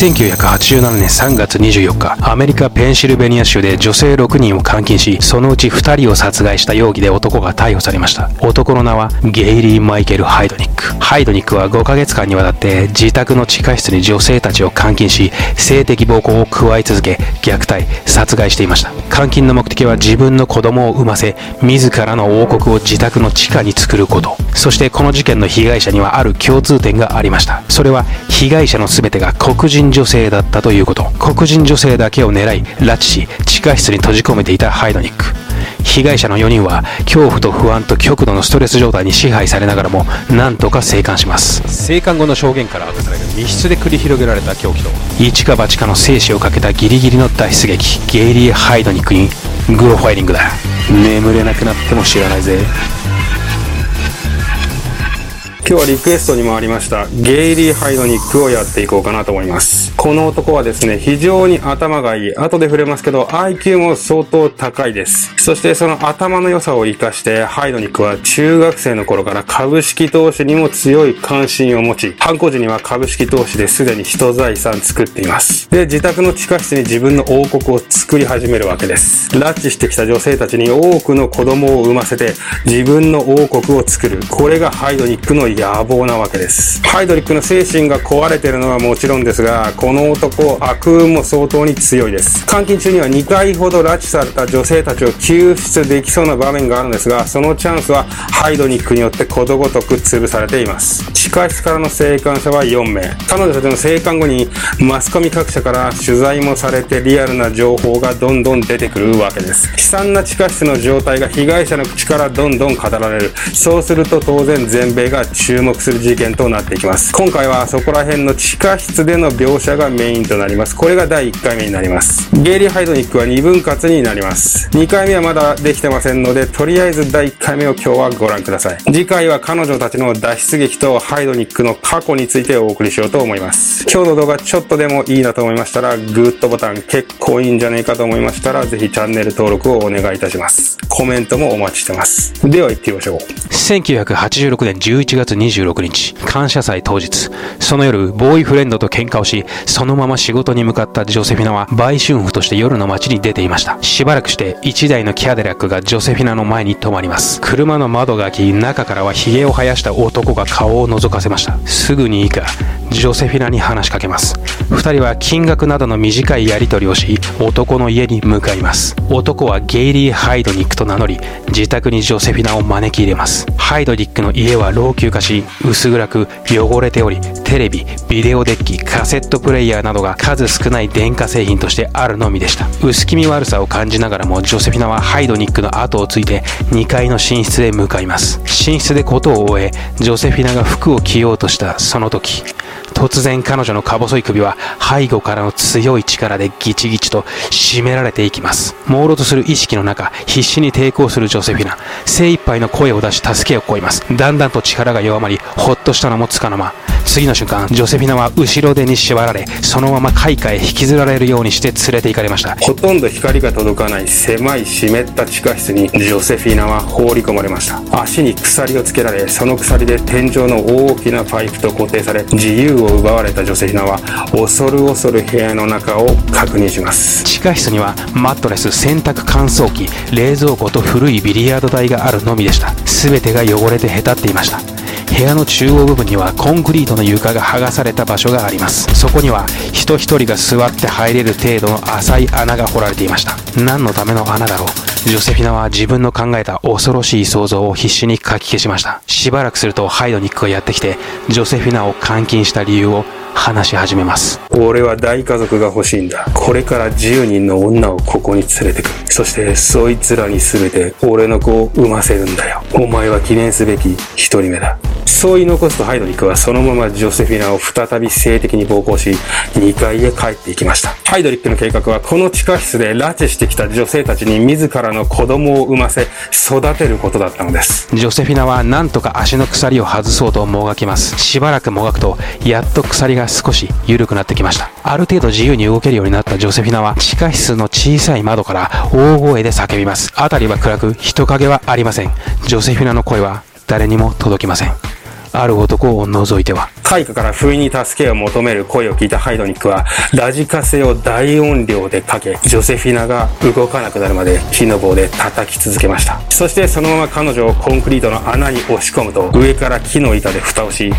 1987年3月24日、アメリカ・ペンシルベニア州で女性6人を監禁し、そのうち2人を殺害した容疑で男が逮捕されました。男の名はゲイリー・マイケル・ハイドニック。ハイドニックは5ヶ月間にわたって自宅の地下室に女性たちを監禁し、性的暴行を加え続け、虐待、殺害していました。監禁の目的は自分の子供を産ませ、自らの王国を自宅の地下に作ること。そしてこの事件の被害者にはある共通点がありました。それは被害者の全てが黒人女性だったということ。黒人女性だけを狙い、拉致し、地下室に閉じ込めていたハイドニック。被害者の4人は恐怖と不安と極度のストレス状態に支配されながらも何とか生還します。生還後の証言から明かされる密室で繰り広げられた狂気と一か八かの生死をかけたギリギリの脱出劇ゲイリー・ハイドニックにグロファイリングだ。眠れなくなっても知らないぜ。今日はリクエストにもありましたゲイリー・ハイドニックをやっていこうかなと思います。この男はですね非常に頭がいい。後で触れますけど IQ も相当高いです。そしてその頭の良さを生かしてハイドニックは中学生の頃から株式投資にも強い関心を持ち犯行時には株式投資ですでに人財産作っています。で自宅の地下室に自分の王国を作り始めるわけです。拉致してきた女性たちに多くの子供を産ませて自分の王国を作る。これがハイドニックの野望なわけです。ハイドニックの精神が壊れてるのはもちろんですがこの男悪運も相当に強いです。監禁中には2回ほど拉致された女性たちを救出できそうな場面があるんですがそのチャンスはハイドニックによってことごとく潰されています。地下室からの生還者は4名。彼女たちの生還後にマスコミ各社から取材もされてリアルな情報がどんどん出てくるわけです。悲惨な地下室の状態が被害者の口からどんどん語られる。そうすると当然全米が注目する事件となっていきます。今回はそこら辺の地下室での描写がメインとなります。これが第1回目になります。ゲイリー・ハイドニックは2分割になります。2回目はまだできてませんのでとりあえず第1回目を今日はご覧ください。次回は彼女たちの脱出劇とハイドニックの過去についてお送りしようと思います。今日の動画ちょっとでもいいなと思いましたらグッドボタン結構いいんじゃねえかと思いましたらぜひチャンネル登録をお願いいたします。コメントもお待ちしてます。では行ってみましょう。1986年11月26日感謝祭当日。その夜ボーイフレンドと喧嘩をしそのまま仕事に向かったジョセフィナは売春婦として夜の街に出ていました。しばらくして1台ののキャデラックがジョセフィナの前に止まります。車の窓が開き中からはヒゲを生やした男が顔を覗かせました。すぐにいいかジョセフィナに話しかけます。2人は金額などの短いやり取りをし男の家に向かいます。男はゲイリー・ハイドニックと名乗り自宅にジョセフィナを招き入れます。ハイドニックの家は老朽化し薄暗く汚れておりテレビビデオデッキカセットプレイヤーなどが数少ない電化製品としてあるのみでした。薄気味悪さを感じながらもジョセフィナはハイドニックの後をついて2階の寝室へ向かいます。寝室で事を終えジョセフィナが服を着ようとしたその時突然彼女のか細い首は背後からの強い力でギチギチと締められていきます。朦朧とする意識の中必死に抵抗するジョセフィナ。精一杯の声を出し助けを請います。だんだんと力が弱まりほっとしたのもつかの間。次の瞬間ジョセフィナは後ろ手に縛られそのまま階下へ引きずられるようにして連れて行かれました。ほとんど光が届かない狭い湿った地下室にジョセフィナは放り込まれました。足に鎖をつけられその鎖で天井の大きなパイプと固定され自由を奪われたジョセフィナは恐る恐る部屋の中を確認します。地下室にはマットレス洗濯乾燥機冷蔵庫と古いビリヤード台があるのみでした。全てが汚れてへたっていました。部屋の中央部分にはコンクリートの床が剥がされた場所があります。そこには人一人が座って入れる程度の浅い穴が掘られていました。何のための穴だろう。ジョセフィナは自分の考えた恐ろしい想像を必死に書き消しました。しばらくするとハイドニックがやってきてジョセフィナを監禁した理由を話し始めます。俺は大家族が欲しいんだ。これから10人の女をここに連れてく。るそしてそいつらに全て俺の子を産ませるんだよ。お前は記念すべき一人目だ。そう言い残すとハイドニックはそのままジョセフィナを再び性的に暴行し2階へ帰っていきました。ハイドリックの計画はこの地下室で拉致してきた女性たちに自らの子供を産ませ育てることだったのです。ジョセフィナは何とか足の鎖を外そうともがきます。しばらくもがくとやっと鎖が少し緩くなってきました。ある程度自由に動けるようになったジョセフィナは地下室の小さい窓から大声で叫びます。辺りは暗く人影はありません。ジョセフィナの声は誰にも届きません。ある男を除いては。開花から不意に助けを求める声を聞いたハイドニックはラジカセを大音量でかけジョセフィナが動かなくなるまで木の棒で叩き続けました。そしてそのまま彼女をコンクリートの穴に押し込むと上から木の板で蓋をし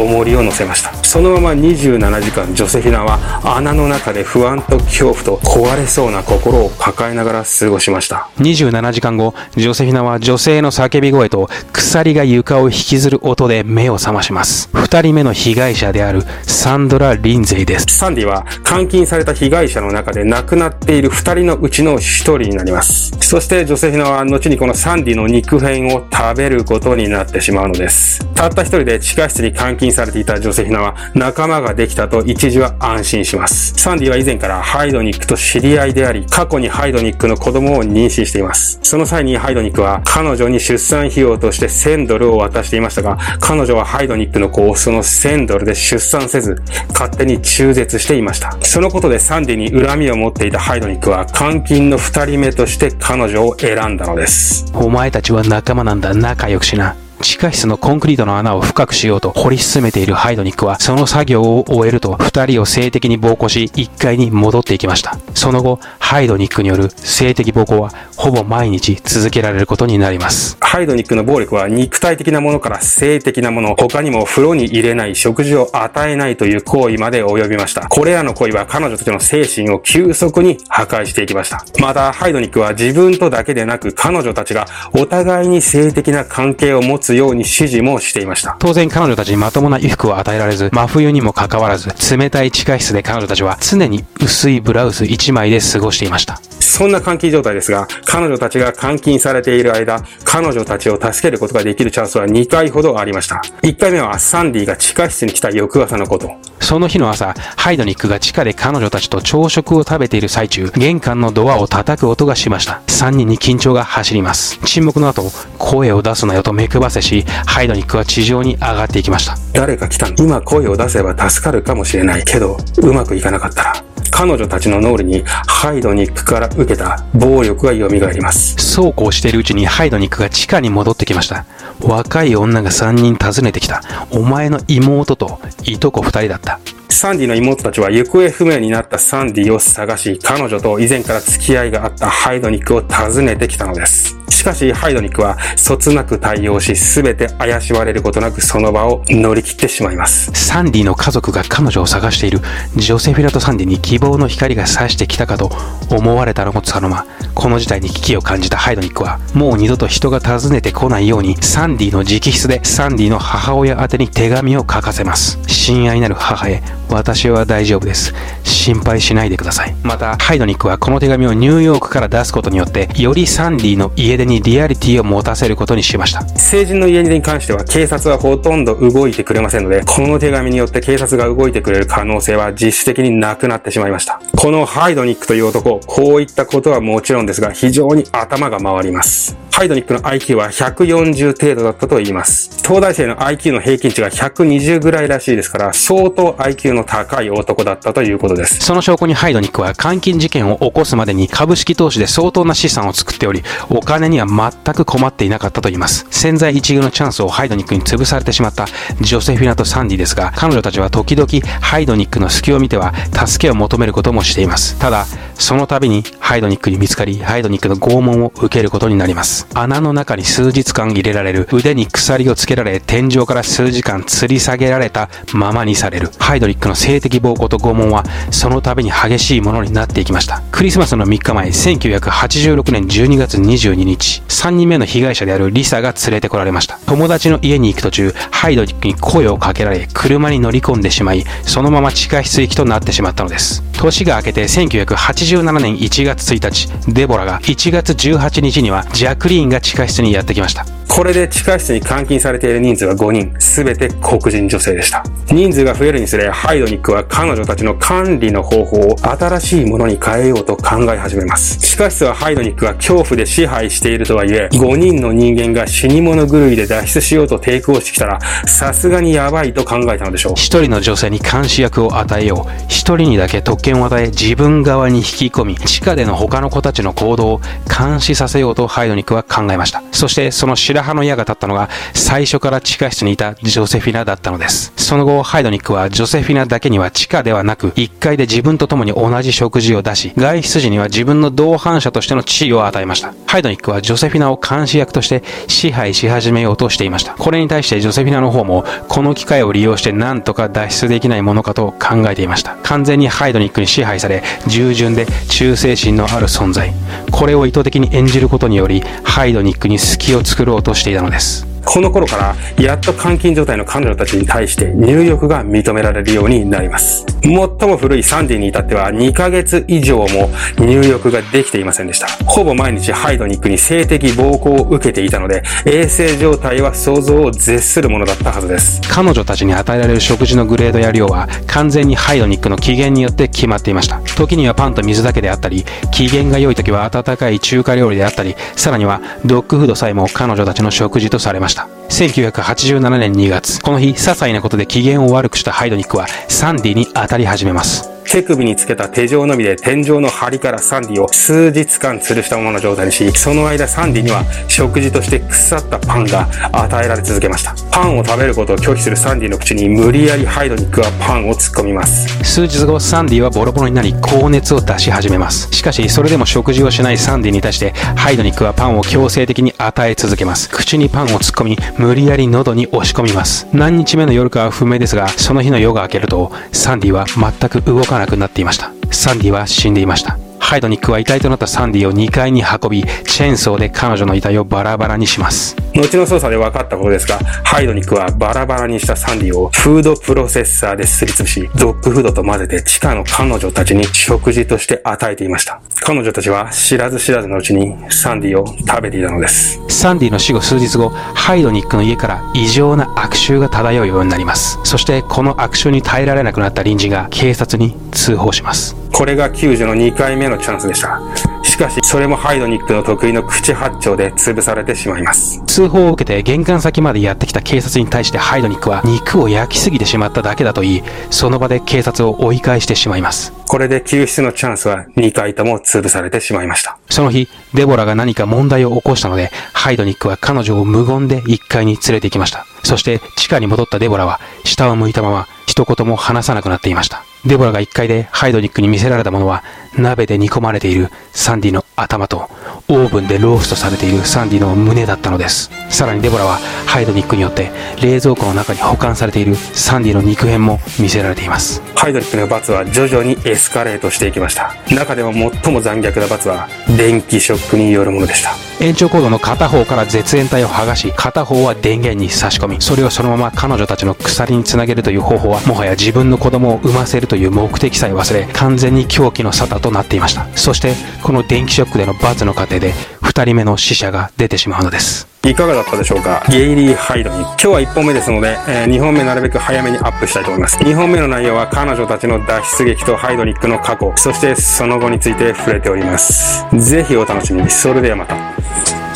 重りを乗せました。そのまま27時間ジョセフィナは穴の中で不安と恐怖と壊れそうな心を抱えながら過ごしました。27時間後ジョセフィナは女性の叫び声と鎖が床を引きずる音で目を覚まします。2人目の被害者であるサンドラ・リンゼイです。サンディは監禁された被害者の中で亡くなっている2人のうちの1人になります。そしてジョセフィナは後にこのサンディの肉片を食べることになってしまうのです。たった一人で地下室に監禁禁されていたジョセフィナは仲間ができたと一時は安心します。サンディは以前からハイドニックと知り合いであり過去にハイドニックの子供を妊娠しています。その際にハイドニックは彼女に出産費用として1000ドルを渡していましたが彼女はハイドニックの子をその1000ドルで出産せず勝手に中絶していました。そのことでサンディに恨みを持っていたハイドニックは監禁の2人目として彼女を選んだのです。お前たちは仲間なんだ。仲良くしな。地下室のコンクリートの穴を深くしようと掘り進めているハイドニックは、その作業を終えると、二人を性的に暴行し、1階に戻っていきました。その後、ハイドニックによる性的暴行は、ほぼ毎日続けられることになります。ハイドニックの暴力は肉体的なものから性的なもの、他にも風呂に入れない、食事を与えないという行為まで及びました。これらの行為は彼女たちの精神を急速に破壊していきました。また、ハイドニックは自分とだけでなく彼女たちがお互いに性的な関係を持つように指示もしていました。当然彼女たちにまともな衣服を与えられず、真冬にもかかわらず、冷たい地下室で彼女たちは常に薄いブラウス1枚で過ごしていました。そんな監禁状態ですが、彼女たちが監禁されている間、彼女たちを助けることができるチャンスは2回ほどありました。1回目はサンディが地下室に来た翌朝のこと。その日の朝、ハイドニックが地下で彼女たちと朝食を食べている最中、玄関のドアを叩く音がしました。3人に緊張が走ります。沈黙の後、声を出すなよと目配せし、ハイドニックは地上に上がっていきました。誰か来た今声を出せば助かるかもしれないけど、うまくいかなかったら、彼女たちの脳裏にハイドニックから受けた暴力が蘇ります。そうこうしているうちにハイドニックが地下に戻ってきました。若い女が3人訪ねてきた。お前の妹といとこ2人だった。サンディの妹たちは行方不明になったサンディを探し、彼女と以前から付き合いがあったハイドニックを訪ねてきたのです。しかし、ハイドニックは、そつなく対応し、すべて怪しまれることなくその場を乗り切ってしまいます。サンディの家族が彼女を探しているジョセフィラとサンディに希望の光が差してきたかと思われたのもつかの間、この事態に危機を感じたハイドニックは、もう二度と人が訪ねてこないように、サンディの直筆でサンディの母親宛に手紙を書かせます。親愛なる母へ、私は大丈夫です。心配しないでください。また、ハイドニックはこの手紙をニューヨークから出すことによって、よりサンディの家出にリアリティを持たせることにしました。成人の家出に関しては警察はほとんど動いてくれませんので、この手紙によって警察が動いてくれる可能性は実質的になくなってしまいました。このハイドニックという男、こういったことはもちろんですが、非常に頭が回ります。ハイドニックの IQ は140程度だったと言います。東大生の IQ の平均値が120ぐらいらしいですから、相当 IQ の高い男だったということです。その証拠にハイドニックは監禁事件を起こすまでに株式投資で相当な資産を作っており、お金には全く困っていなかったと言います。潜在一遇のチャンスをハイドニックに潰されてしまったジョセフィナとサンディですが、彼女たちは時々ハイドニックの隙を見ては助けを求めることもしています。ただ、その度にハイドニックに見つかり、ハイドニックの拷問を受けることになります。穴の中に数日間入れられる、腕に鎖をつけられ、天井から数時間吊り下げられたままにされる。ハイドニックの性的暴行と拷問は、その度に激しいものになっていきました。クリスマスの3日前、1986年12月22日、3人目の被害者であるリサが連れてこられました。友達の家に行く途中、ハイドニックに声をかけられ、車に乗り込んでしまい、そのまま地下室行きとなってしまったのです。年が明けて19 1987年1月1日、デボラが1月18日にはジャクリーンが地下室にやってきました。これで地下室に監禁されている人数は5人、すべて黒人女性でした。人数が増えるにつれ、ハイドニックは彼女たちの管理の方法を新しいものに変えようと考え始めます。地下室はハイドニックが恐怖で支配しているとはいえ、5人の人間が死に物狂いで脱出しようと抵抗してきたら、さすがにやばいと考えたのでしょう。一人の女性に監視役を与えよう。一人にだけ特権を与え、自分側に引き込み、地下での他の子たちの行動を監視させようとハイドニックは考えました。そしてその白羽の矢が立ったのが最初から地下室にいたジョセフィナだったのです。その後、ハイドニックはジョセフィナだけには地下ではなく1階で自分と共に同じ食事を出し、外出時には自分の同伴者としての地位を与えました。ハイドニックはジョセフィナを監視役として支配し始めようとしていました。これに対してジョセフィナの方もこの機会を利用して何とか脱出できないものかと考えていました。完全にハイドニックに支配され、従順で忠誠心のある存在。これを意図的に演じることにより、ハイドニックに隙を作ろうとしていたのです。この頃からやっと監禁状態の彼女たちに対して入浴が認められるようになります。最も古いサンディに至っては2ヶ月以上も入浴ができていませんでした。ほぼ毎日ハイドニックに性的暴行を受けていたので、衛生状態は想像を絶するものだったはずです。彼女たちに与えられる食事のグレードや量は完全にハイドニックの機嫌によって決まっていました。時にはパンと水だけであったり、機嫌が良い時は温かい中華料理であったり、さらにはドッグフードさえも彼女たちの食事とされました。した。1987年2月、この日、些細なことで機嫌を悪くしたハイドニックはサンディに当たり始めます。手首につけた手錠のみで天井の梁からサンディを数日間吊るしたままの状態にし、その間サンディには食事として腐ったパンが与えられ続けました。パンを食べることを拒否するサンディの口に無理やりハイドニックはパンを突っ込みます。数日後、サンディはボロボロになり高熱を出し始めます。しかし、それでも食事をしないサンディに対して、ハイドニックはパンを強制的に与え続けます。口にパンを突っ込み、無理やり喉に押し込みます。何日目の夜かは不明ですが、その日の夜が明けると、サンディは全く動かなくなっていました。サンディは死んでいました。ハイドニックは遺体となったサンディを2階に運び、チェーンソーで彼女の遺体をバラバラにします。後の捜査で分かったことですが、ハイドニックはバラバラにしたサンディをフードプロセッサーですりつぶし、ドッグフードと混ぜて地下の彼女たちに食事として与えていました。彼女たちは知らず知らずのうちにサンディを食べていたのです。サンディの死後数日後、ハイドニックの家から異常な悪臭が漂うようになります。そしてこの悪臭に耐えられなくなった隣人が警察に通報します。これが救助の2回目のチャンスでした。しかし、それもハイドニックの得意の口八丁で潰されてしまいます。通報を受けて玄関先までやってきた警察に対してハイドニックは肉を焼きすぎてしまっただけだと言い、その場で警察を追い返してしまいます。これで救出のチャンスは2回とも潰されてしまいました。その日、デボラが何か問題を起こしたので、ハイドニックは彼女を無言で1階に連れて行きました。そして地下に戻ったデボラは下を向いたまま一言も話さなくなっていました。デボラが1階でハイドニックに見せられたものは、鍋で煮込まれているサンディの頭と、オーブンでローストされているサンディの胸だったのです。さらにデボラはハイドニックによって冷蔵庫の中に保管されているサンディの肉片も見せられています。ハイドニックの罰は徐々にエスカレートしていきました。中でも最も残虐な罰は電気ショックによるものでした。延長コードの片方から絶縁体を剥がし、片方は電源に差し込み、それをそのまま彼女たちの鎖につなげるという方法は、もはや自分の子供を産ませるという目的さえ忘れ、完全に狂気の沙汰となっていました。そして、この電気ショックでの罰の過程で、2人目の死者が出てしまうのです。いかがだったでしょうか？ゲイリー・ハイドに。今日は1本目ですので、えー、2本目なるべく早めにアップしたいと思います。2本目の内容は彼女たちの脱出劇とハイドニックの過去、そしてその後について触れております。ぜひお楽しみに。それではまた。